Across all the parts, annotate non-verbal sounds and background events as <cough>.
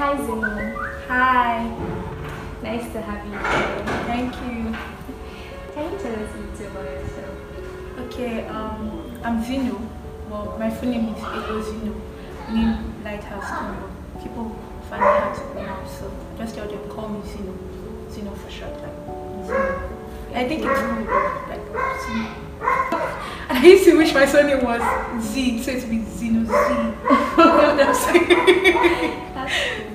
Hi, Zino. Hi. Nice to have you here. Thank you. Can you tell us a little about yourself? Okay, um, I'm Zino. Well, my full name is Ego Zino. Name Lighthouse. People find it hard to pronounce, so just tell them call me Zino. Zino for short, like Zino. I think it's really like Zino. <laughs> I used to wish my surname was Z, so it would be Zino Z. <laughs> That's. <laughs> Can you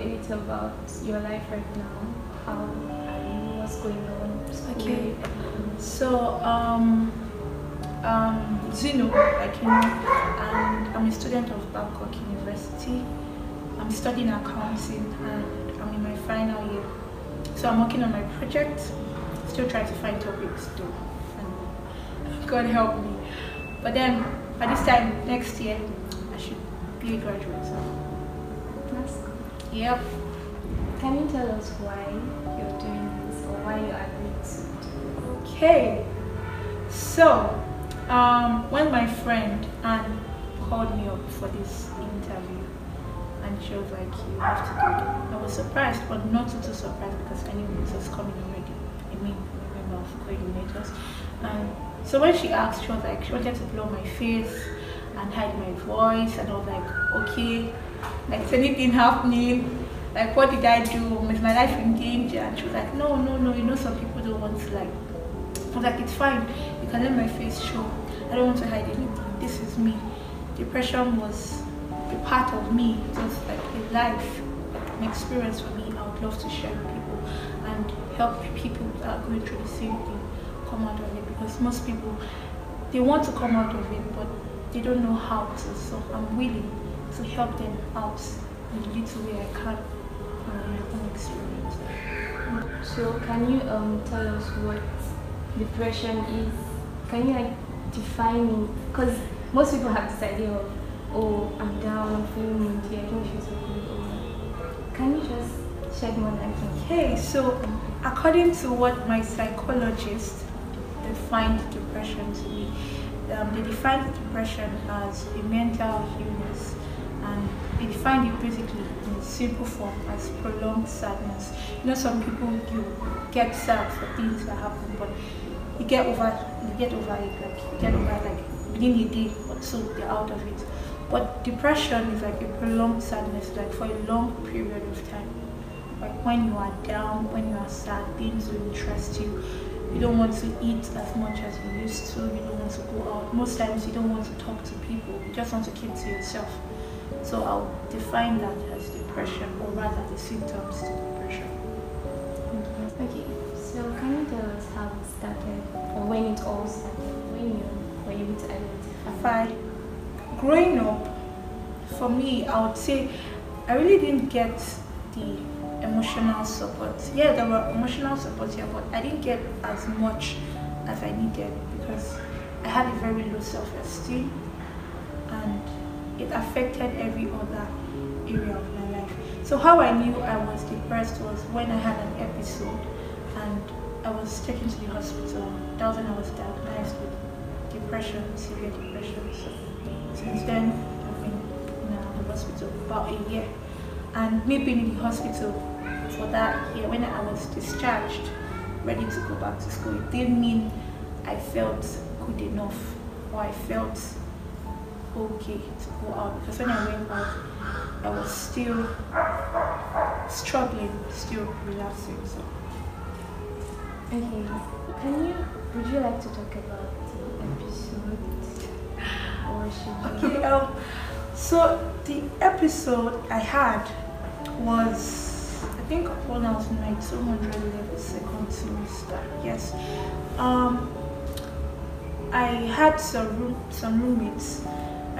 about a little about your life right now? How are you? What's going on? Okay. So, um, um, Zino, like you know, and I'm a student of Babcock University. I'm studying accounting and I'm in my final year. So I'm working on my project, still trying to find topics to, and <laughs> God help me. But then, by this time next year, I should be a graduate. Yep. Can you tell us why you're doing this or why you agreed to do Okay, so um, when my friend Anne called me up for this interview, and she was like, "You have to do it," I was surprised, but not too, surprised because I knew it was coming already. I mean, member of coordinators, and so when she asked, she was like, she wanted to blow my face and hide my voice, and I was like, "Okay, like anything happening?" Like what did I do? Is my life in danger? And she was like, no, no, no. You know, some people don't want to like I was like, it's fine. You can let my face show. I don't want to hide anything. This is me. Depression was a part of me. It was like a life, an experience for me. I would love to share with people and help people that are going through the same thing come out of it because most people they want to come out of it but they don't know how to. So I'm willing to help them out in the little way I can from my own experience. So can you um tell us what depression is? Can you like define it? Because most people have this idea of oh I'm down, I'm feeling moody, I don't feel so good. Can you just shed more light on? Okay, so according to what my psychologist defined depression to be, um, they defined depression as a mental illness, and they defined it basically in simple form as prolonged sadness. You know, some people you get sad for things that happen, but you get over you get over it, like you get over like within a day or so, they're out of it. But depression is like a prolonged sadness, like for a long period of time like when you are down, when you are sad, things will interest you. You don't want to eat as much as you used to. You don't want to go out. Most times you don't want to talk to people. You just want to keep to yourself. So I'll define that as depression, or rather the symptoms to depression. Okay, so can you tell us how it started or when it all started? When you were able to identify? If I, growing up, for me, I would say I really didn't get the emotional support. Yeah, there were emotional support here, but I didn't get as much as I needed because I had a very low self-esteem and it affected every other area of my life. So how I knew I was depressed was when I had an episode and I was taken to the hospital. That was when I was diagnosed with depression, severe depression. So since then, I've been in the hospital about a year. And me being in the hospital for that year, when I was discharged, ready to go back to school, it didn't mean I felt good enough or I felt okay to go out. Because when I went out, I was still struggling, still relapsing. So Okay, can you, would you like to talk about the episode? Or should you? Okay, um, so the episode I had was, I think, when I was in my 200 level second semester. Yes. Um, I had some room, some roommates.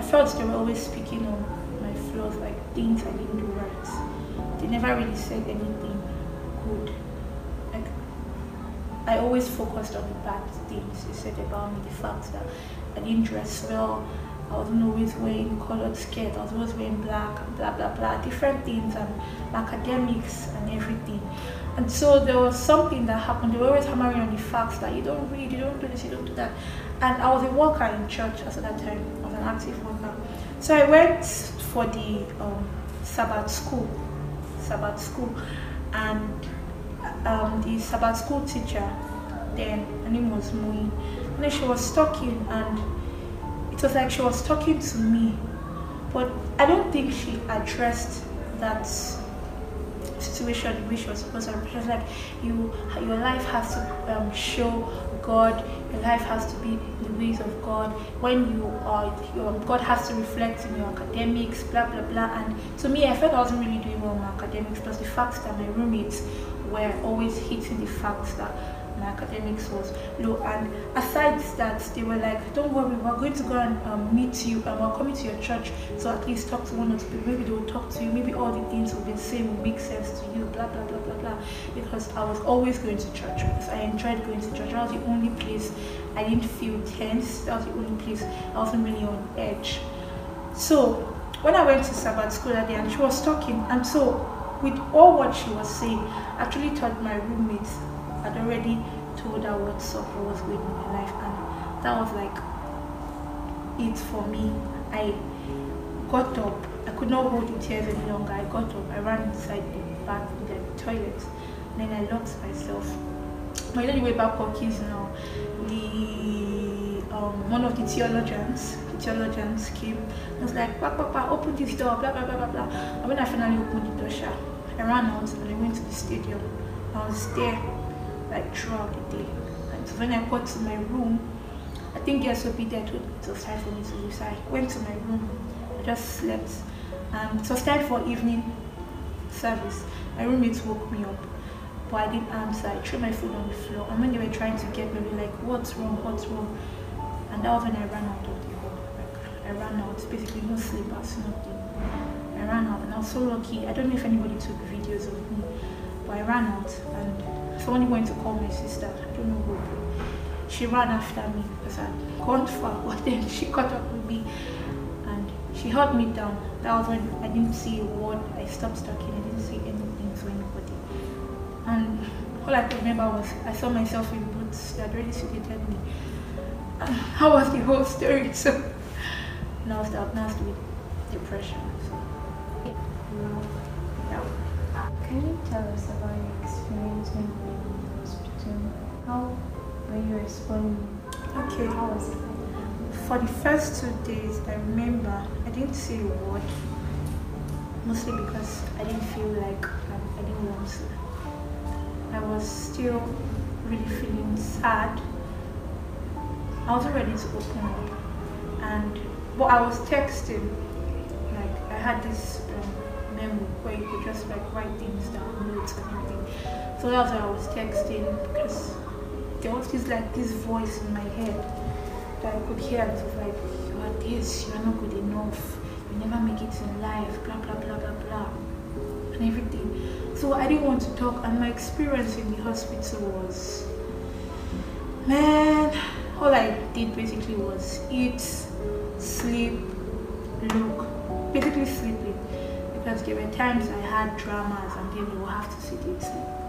I felt they were always speaking on my flaws, like things I didn't do right. They never really said anything good. Like I always focused on the bad things they said about me, the fact that I didn't dress well, I wasn't always wearing colored skirt, I was always wearing black, blah blah blah, different things and academics and everything. And so there was something that happened. They were always hammering on the facts that you don't read, you don't do this, you don't do that. And I was a worker in church at that time. An active worker. So I went for the um, Sabbath school, Sabbath school, and um, the Sabbath school teacher, then her name was Mui, and then she was talking, and it was like she was talking to me, but I don't think she addressed that situation which she was supposed to. She was like, you, your life has to um, show God. Your life has to be in the ways of God. When you are, your, God has to reflect in your academics, blah blah blah. And to me, I felt I wasn't really doing well in my academics. Plus the fact that my roommates were always hitting the fact that my academics was low. And aside that, they were like, "Don't worry, we're going to go and um, meet you, and we're coming to your church So at least talk to one two people. Maybe they will talk to you. Maybe all the things will be the same, will make sense to you. Blah blah blah blah blah." Because I was always going to church because I enjoyed going to church. That was the only place I didn't feel tense. That was the only place I wasn't really on edge. So when I went to Sabbath school that day, and she was talking, and so with all what she was saying, I actually told my roommates had already told her what's up or what's going in my life, and that was like it for me. I got up. I could not hold the tears any longer. I got up. I ran inside the bath, the toilet, and then I locked myself. But you way Babcock is now. The um, one of the theologians, the theologians came. I was like, "Papa, papa, open this door." Blah blah blah blah blah. And when I finally opened the door, I ran out and I went to the stadium. I was there like throughout the day. And so when I got to my room, I think yes would be there to it was time for me to leave. So I went to my room, I just slept. And it was time for evening service. My roommates woke me up, but I didn't answer. I threw my phone on the floor. And when they were trying to get me, they were like, what's wrong, what's wrong? And that was when I ran out of the hall. Like, I ran out, basically no slippers, nothing. I ran out and I was so lucky. I don't know if anybody took videos of me, but I ran out and someone going to call my sister. I don't know who. She ran after me because I'd gone far, but then she caught up with me and she held me down. That was when I didn't see a word. I stopped talking. I didn't say anything to anybody. And all I could remember was I saw myself in boots that really suited me. <sighs> And how was the whole story? <laughs> So now I was diagnosed with depression. So. Can you tell us about your experience when you How were you responding? Okay. How was it? For the first two days, I remember I didn't say a word, mostly because I didn't feel like um, I didn't want to. I was still really feeling sad. I wasn't ready to open up, and but I was texting. Like I had this um, memo where you could just like write things down, notes and everything. So that's why I was texting because there was this like this voice in my head that I could hear it was like, you are this, you are not good enough, you never make it in life, blah blah blah blah blah and everything. So I didn't want to talk and my experience in the hospital was man, all I did basically was eat, sleep, look, basically sleeping. Because there were times I had dramas and then you will have to sit and sleep.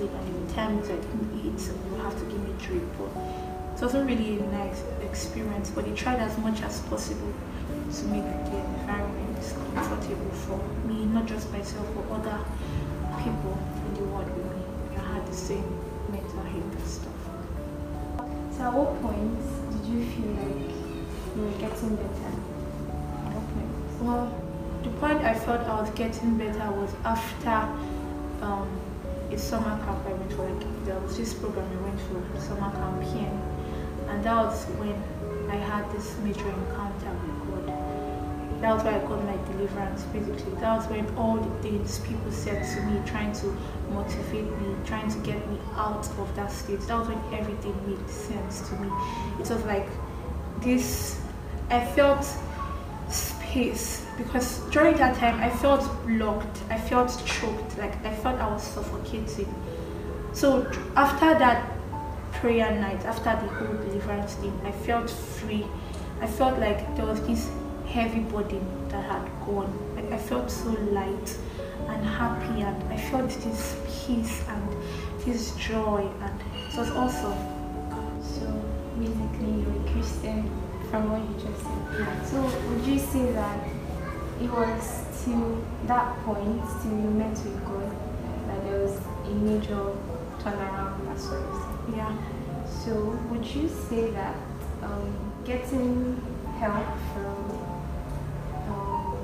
Sleep, and there were times I didn't eat and you have to give me drink. But it wasn't really a nice experience, but they tried as much as possible to make the environment comfortable for me, not just myself, but other people in the world with me that had the same mental health stuff. So at what point did you feel like you were getting better? At what point? Well, the point I felt I was getting better was after um, a summer camp I went for. Like, there was this program I went for, summer camp here. And that was when I had this major encounter with God. That was where I got my deliverance, basically. That was when all the things people said to me, trying to motivate me, trying to get me out of that state, that was when everything made sense to me. It was like this, I felt space because during that time I felt blocked, I felt choked, like I felt I was suffocating. So after that prayer night, after the whole deliverance thing, I felt free. I felt like there was this heavy burden that had gone. Like I felt so light and happy, and I felt this peace and this joy, and it was awesome. So basically you're a Christian from what you just said. So would you say that it was till that point, till you met with God, that there was a major turnaround as well. Yeah. So would you say that um, getting help from um,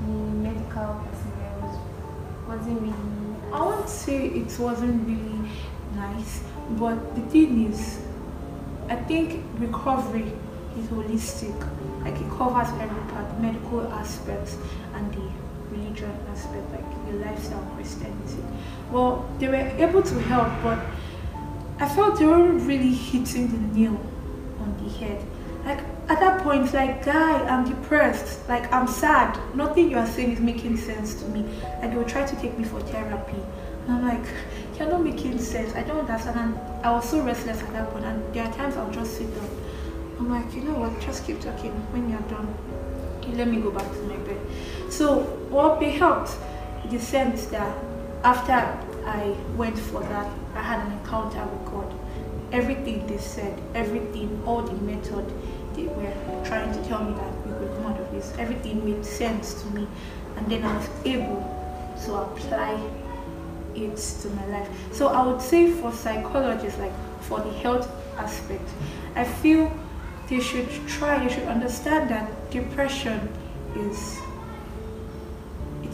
the medical personnel was, wasn't really I won't say it wasn't really nice, but the thing is, I think recovery is holistic. Like it covers every part, medical aspects and the religion aspect, like the lifestyle Christianity. Well, they were able to help, but I felt they weren't really hitting the nail on the head. Like at that point, like guy, I'm depressed. Like I'm sad. Nothing you are saying is making sense to me. And they will try to take me for therapy. And I'm like, you're not making sense. I don't understand. And I was so restless at that. And there are times I'll just sit down. I'm like, you know what? Just keep talking. When you're done, you let me go back to my bed. So what helped, the sense that after I went for that, I had an encounter with God. Everything they said, everything, all the method they were trying to tell me that we could come out of this, everything made sense to me. And then I was able to apply it to my life. So I would say for psychologists, like for the health aspect, I feel they should try, they should understand that depression is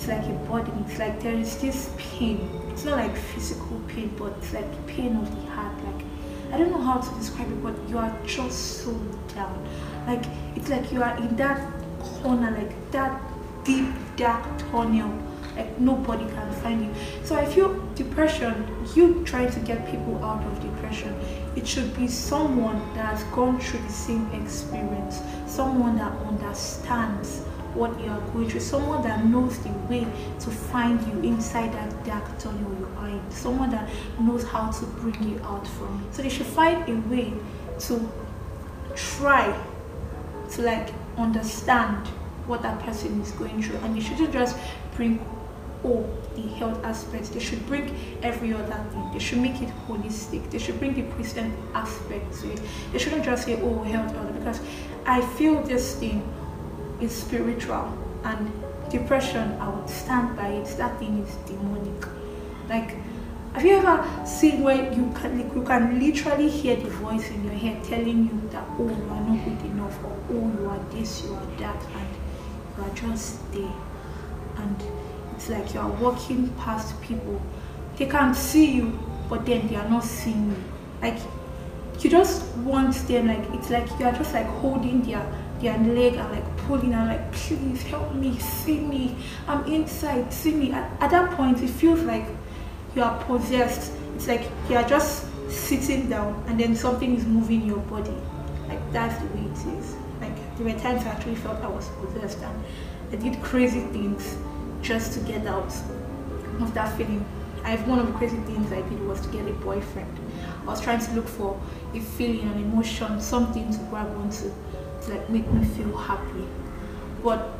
it's like a body. It's like there is this pain. It's not like physical pain, but it's like pain of the heart. Like I don't know how to describe it, but you are just so down. Like it's like you are in that corner, like that deep dark tunnel. Like nobody can find you. So I feel depression. You try to get people out of depression. It should be someone that has gone through the same experience, someone that understands what you are going through, someone that knows the way to find you inside that dark tunnel you are in, someone that knows how to bring you out from it. So they should find a way to try to like understand what that person is going through and you shouldn't just bring all the health aspects. They should bring every other thing. They should make it holistic. They should bring the christian aspect to it. They shouldn't just say oh health health because i feel this thing is spiritual and depression i would stand by it. That thing is demonic. Like have you ever seen where you can like, you can literally hear the voice in your head telling you that oh you are not good enough or oh you are this you are that and you are just there. And it's like you are walking past people. They can't see you but then they are not seeing you. Like you just want them like it's like you are just like holding their their leg and like pulling and like please help me see me i'm inside see me. At, at that point it feels like you are possessed. It's like you are just sitting down and then something is moving your body. Like that's the way it is. Like there were times i actually felt i was possessed and i did crazy things just to get out of that feeling I one of the crazy things I did was to get a boyfriend. I was trying to look for a feeling, an emotion, something to grab onto to like make me feel happy. But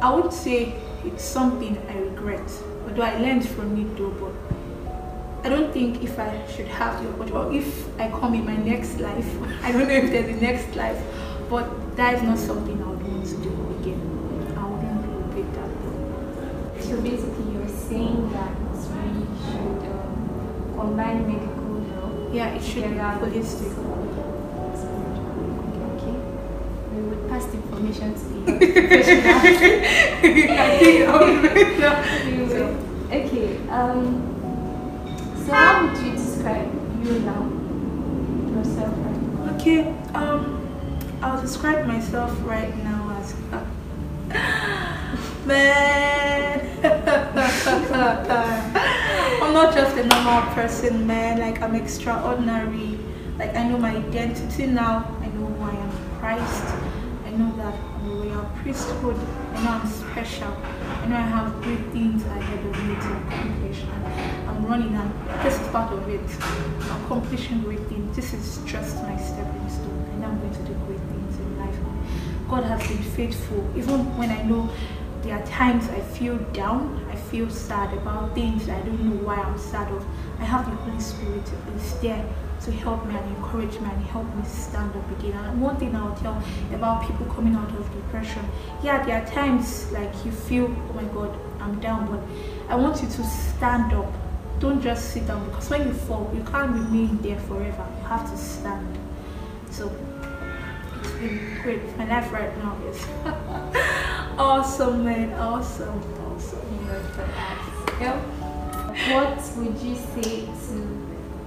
I would say it's something I regret. Although I learned from it though, but I don't think if I should have the opportunity or if I come in my next life, <laughs> I don't know if there's a next life, but that is not something So basically, you're saying that we should um, combine medical help. Yeah, it should be holistic. Okay, okay. We would pass the information to the <laughs> health professionals. <laughs> I think I would We will. Okay. Um. So how would you describe you now? Yourself right now? Okay, um, I'll describe myself right now as <laughs> man. I'm not just a normal person, man. Like I'm extraordinary. Like I know my identity now. I know who I am Christ. I know that I'm a royal priesthood. I know I'm special. I know I have great things ahead of me to accomplish. And I'm running and this is part of it. Accomplishing great things. This is just my stepping stone. And I'm going to do great things in life. God has been faithful. Even when I know there are times I feel down, feel sad about things I don't know why I'm sad of. I have the Holy Spirit is there to help me and encourage me and help me stand up again. And one thing I'll tell about people coming out of depression, yeah, there are times like you feel, oh my God, I'm down, but I want you to stand up. Don't just sit down because when you fall, you can't remain there forever. You have to stand. So it's been great. My life right now is <laughs> awesome, man. Awesome, awesome. Yeah. What would you say to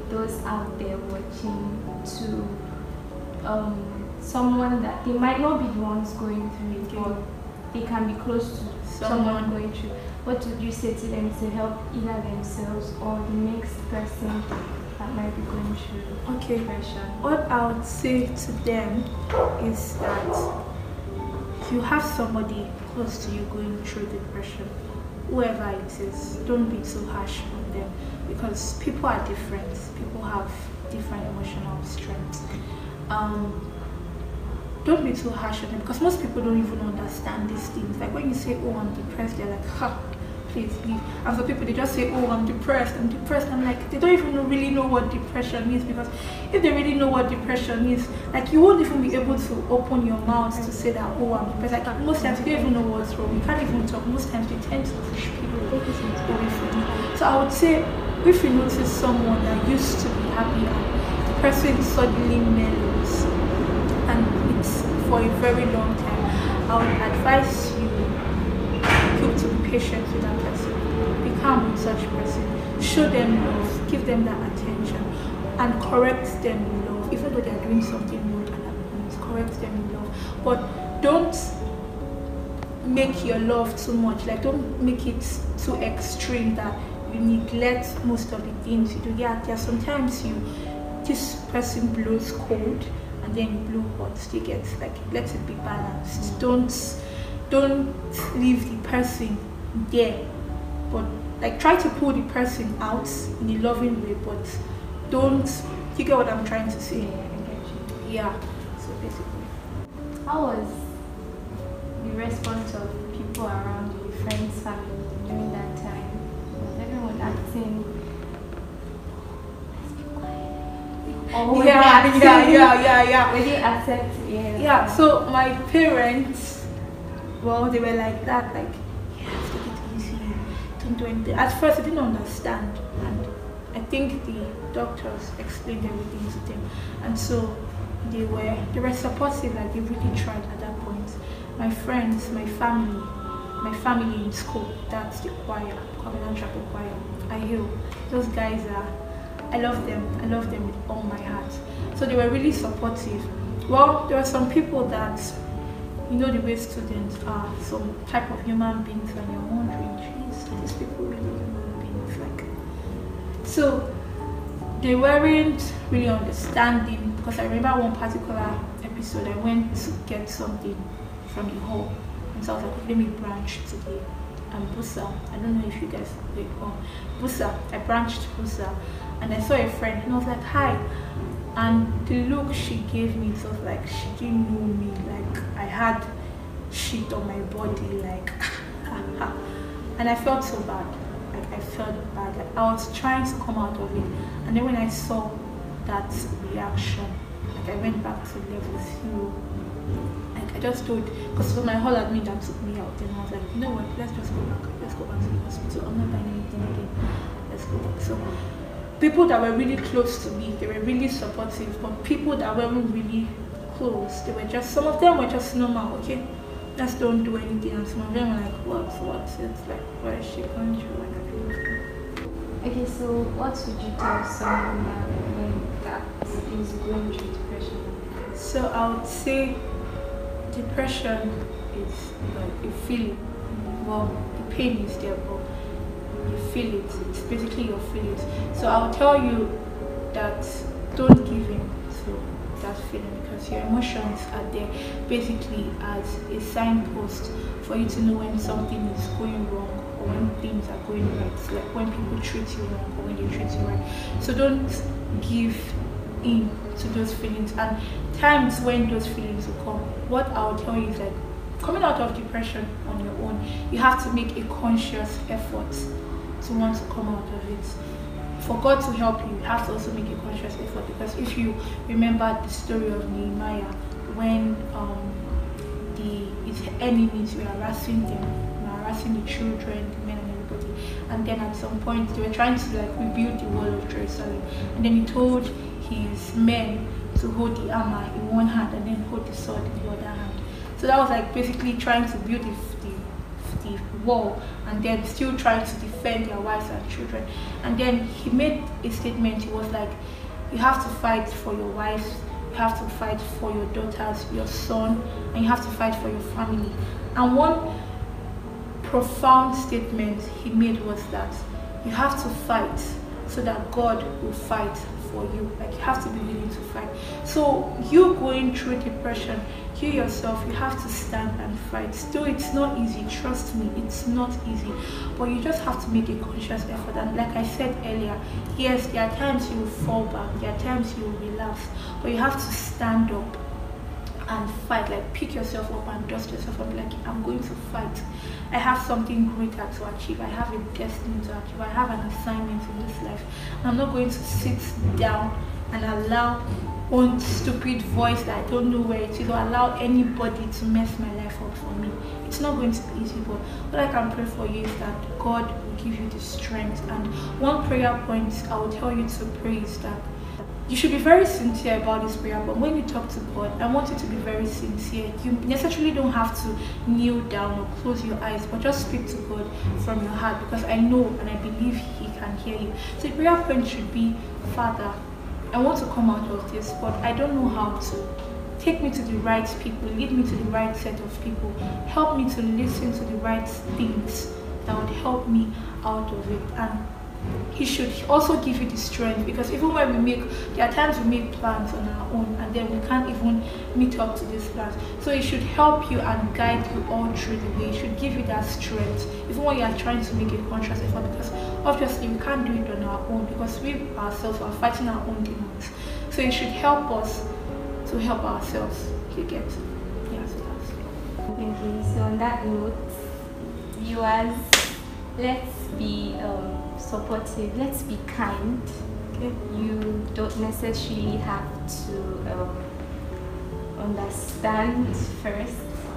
those out there watching to um, someone that they might not be the ones going through it, but they can be close to someone, someone going through. What would you say to them to help either themselves or the next person that might be going through okay. depression? What I would say to them is that you have somebody close to you going through depression, whoever it is, don't be too harsh on them because people are different. People have different emotional strength. Um, don't be too harsh on them because most people don't even understand these things. Like when you say, "Oh, I'm depressed," they're like, "Ha." Please leave. And for people, they just say, oh, I'm depressed, I'm depressed. I'm like, they don't even really know what depression means because if they really know what depression means, like you won't even be able to open your mouth to say that, oh, I'm depressed. Like most times you don't even know what's wrong. You can't even talk. Most times we tend to push people away from you. So I would say, if you notice someone that used to be happy and the person suddenly mellows and it's for a very long time, I would advise patient with that person. Be calm with such person. Show them love. Give them that attention. And correct them in love. Even though they are doing something wrong at that point, correct them in love. But don't make your love too much. Like don't make it too extreme that you neglect most of the things you do. Yeah, there sometimes you this person blows cold and then blow hot. You get like let it be balanced. Don't don't leave the person there but like try to pull the person out in a loving way but don't you get what i'm trying to say yeah so basically how was the response of people around you friends family during that time was everyone acting Oh, yeah, yeah, yeah, yeah, yeah. Will you accept? Yeah. Yeah. So my parents well, they were like that, like, yeah, take it easy, don't do anything. At first, I didn't understand, and I think the doctors explained everything to them, and so they were they were supportive, like they really tried at that point. My friends, my family, my family in school, that's the choir, Covenant Chapel Choir. I hear those guys are. I love them. I love them with all my heart. So they were really supportive. Well, there were some people that you know the way students are some type of human beings and you're so they weren't really understanding because I remember one particular episode I went to get something from the hall and so I was like, let me branch today. And Busa, I don't know if you guys wait oh Busa, I branched Busa and I saw a friend and I was like, hi. And the look she gave me, was like she didn't know me. Like I had shit on my body, like, <laughs> and I felt so bad. I felt bad. I was trying to come out of it, and then when I saw that reaction, like I went back to level zero. Like I just told, because my whole admin that took me out, and I was like, you know what? Let's just go back. Let's go back to the hospital. I'm not buying anything again. Let's go back. So people that were really close to me, they were really supportive, but people that weren't really close, they were just, some of them were just normal, okay? Just don't do anything, and some of them were like, what, what? It's like, what is she going through? Like, okay, so what would you tell someone that, is going through depression? So I would say depression is like a feeling. Well, the pain is there, but you feel it. It's basically your feelings. So I'll tell you that don't give in to that feeling because your emotions are there basically as a signpost for you to know when something is going wrong or when things are going right. Like when people treat you wrong or when they treat you right. So don't give in to those feelings and times when those feelings will come. What I'll tell you is like coming out of depression on your own, you have to make a conscious effort to want to come out of it. for God to help you, you have to also make a conscious effort because if you remember the story of Nehemiah when um, the his enemies were harassing them, the children, the men and everybody, and then at some point they were trying to like rebuild the wall of Jerusalem, and then he told his men to hold the armor in one hand and then hold the sword in the other hand. So that was like basically trying to build the, the, the wall and then still trying to defend their wives and children. And then he made a statement. He was like, you have to fight for your wives, you have to fight for your daughters, your son, and you have to fight for your family. And one profound statement he made was that you have to fight so that God will fight for you. Like you have to be willing to fight. So you going through depression, you yourself, you have to stand and fight. Still, it's not easy. Trust me, it's not easy. But you just have to make a conscious effort. And like I said earlier, yes, there are times you will fall back, there are times you will relapse, but you have to stand up and fight like pick yourself up and dust yourself up like i'm going to fight i have something greater to achieve. I have a destiny to achieve. I have an assignment in this life. I'm not going to sit down and allow one stupid voice that i don't know where it is or allow anybody to mess my life up for me. It's not going to be easy but what i can pray for you is that god will give you the strength. And one prayer point i will tell you to pray is that you should be very sincere about this prayer but when you talk to god i want you to be very sincere. You necessarily don't have to kneel down or close your eyes but just speak to god from your heart because i know and i believe he can hear you. So the prayer point should be father i want to come out of this but i don't know how to. Take me to the right people lead me to the right set of people. Help me to listen to the right things that would help me out of it. And he should also give you the strength because even when we make there are times we make plans on our own and then we can't even meet up to these plans. So he should help you and guide you all through the way. It should give you that strength even when you are trying to make a conscious effort because obviously we can't do it on our own because we ourselves are fighting our own demons. So he should help us to help ourselves. You get yeah so that's Okay, so on that note, viewers, let's be um, supportive, let's be kind. okay You don't necessarily have to um, understand first.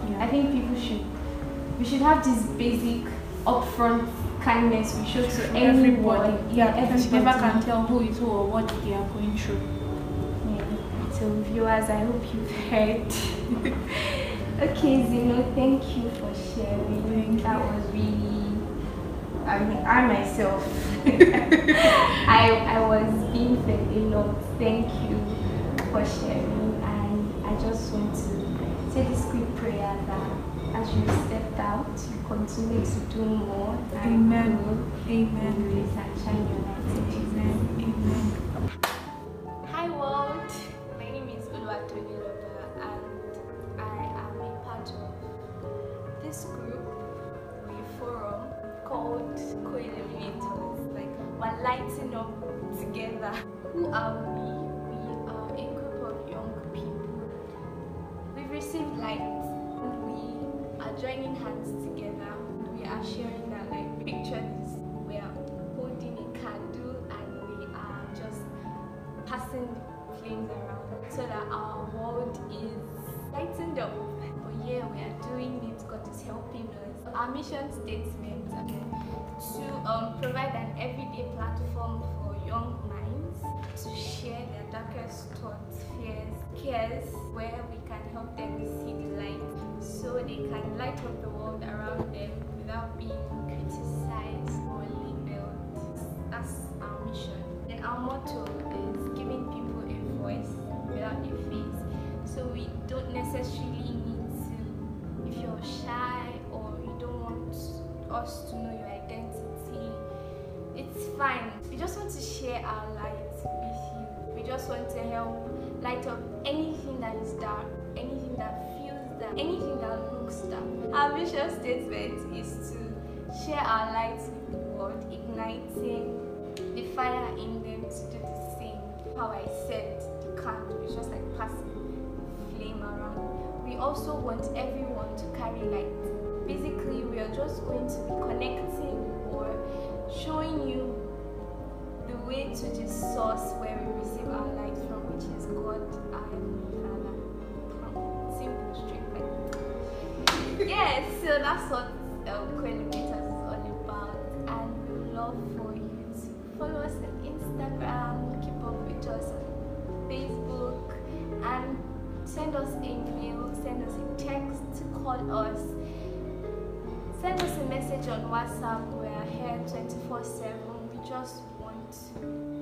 Yeah. I think people should, we should have this basic upfront kindness we show to everybody everyone. yeah because you never can tell who is who or what they are going through Yeah. So viewers, I hope you've <laughs> heard. <laughs> okay, Zino, thank you for sharing. Thank that you. was really. I mean, I myself, <laughs> I I was being fed a lot. Thank you for sharing, and I just want to say this quick prayer that as you stepped out, you continue to do more. and Amen. grow amen in grace Who are we? We are a group of young people. We've received light and we are joining hands together. We are sharing our like picture this. We are holding a candle and we are just passing flames around so that our world is lightened up. But yeah, we are doing it. God is helping us. Our mission statement to um, provide an everyday platform for young darkest thoughts, fears, cares, where we can help them see the light so they can light up the world around them without being criticized or labeled. That's our mission. And our motto is giving people a voice without a face. So we don't necessarily need to, if you're shy or you don't want us to know your identity, it's fine. We just want to share our light with you. We just want to help light up anything that is dark, anything that feels dark, anything that looks dark. Our mission statement is to share our light with the world, igniting the fire in them to do the same. How I said the candle is just like passing the flame around. We also want everyone to carry light. Basically, we are just going to be connecting or showing you way to the source where we receive our light from, which is God, our Heavenly Father. Simple, straight. yes, so that's what um, Co-Elevators is all about, and we love for you to follow us on Instagram, keep up with us on Facebook, and send us a mail, send us a text, call us. Send us a message on WhatsApp. We are here 24 7. We just to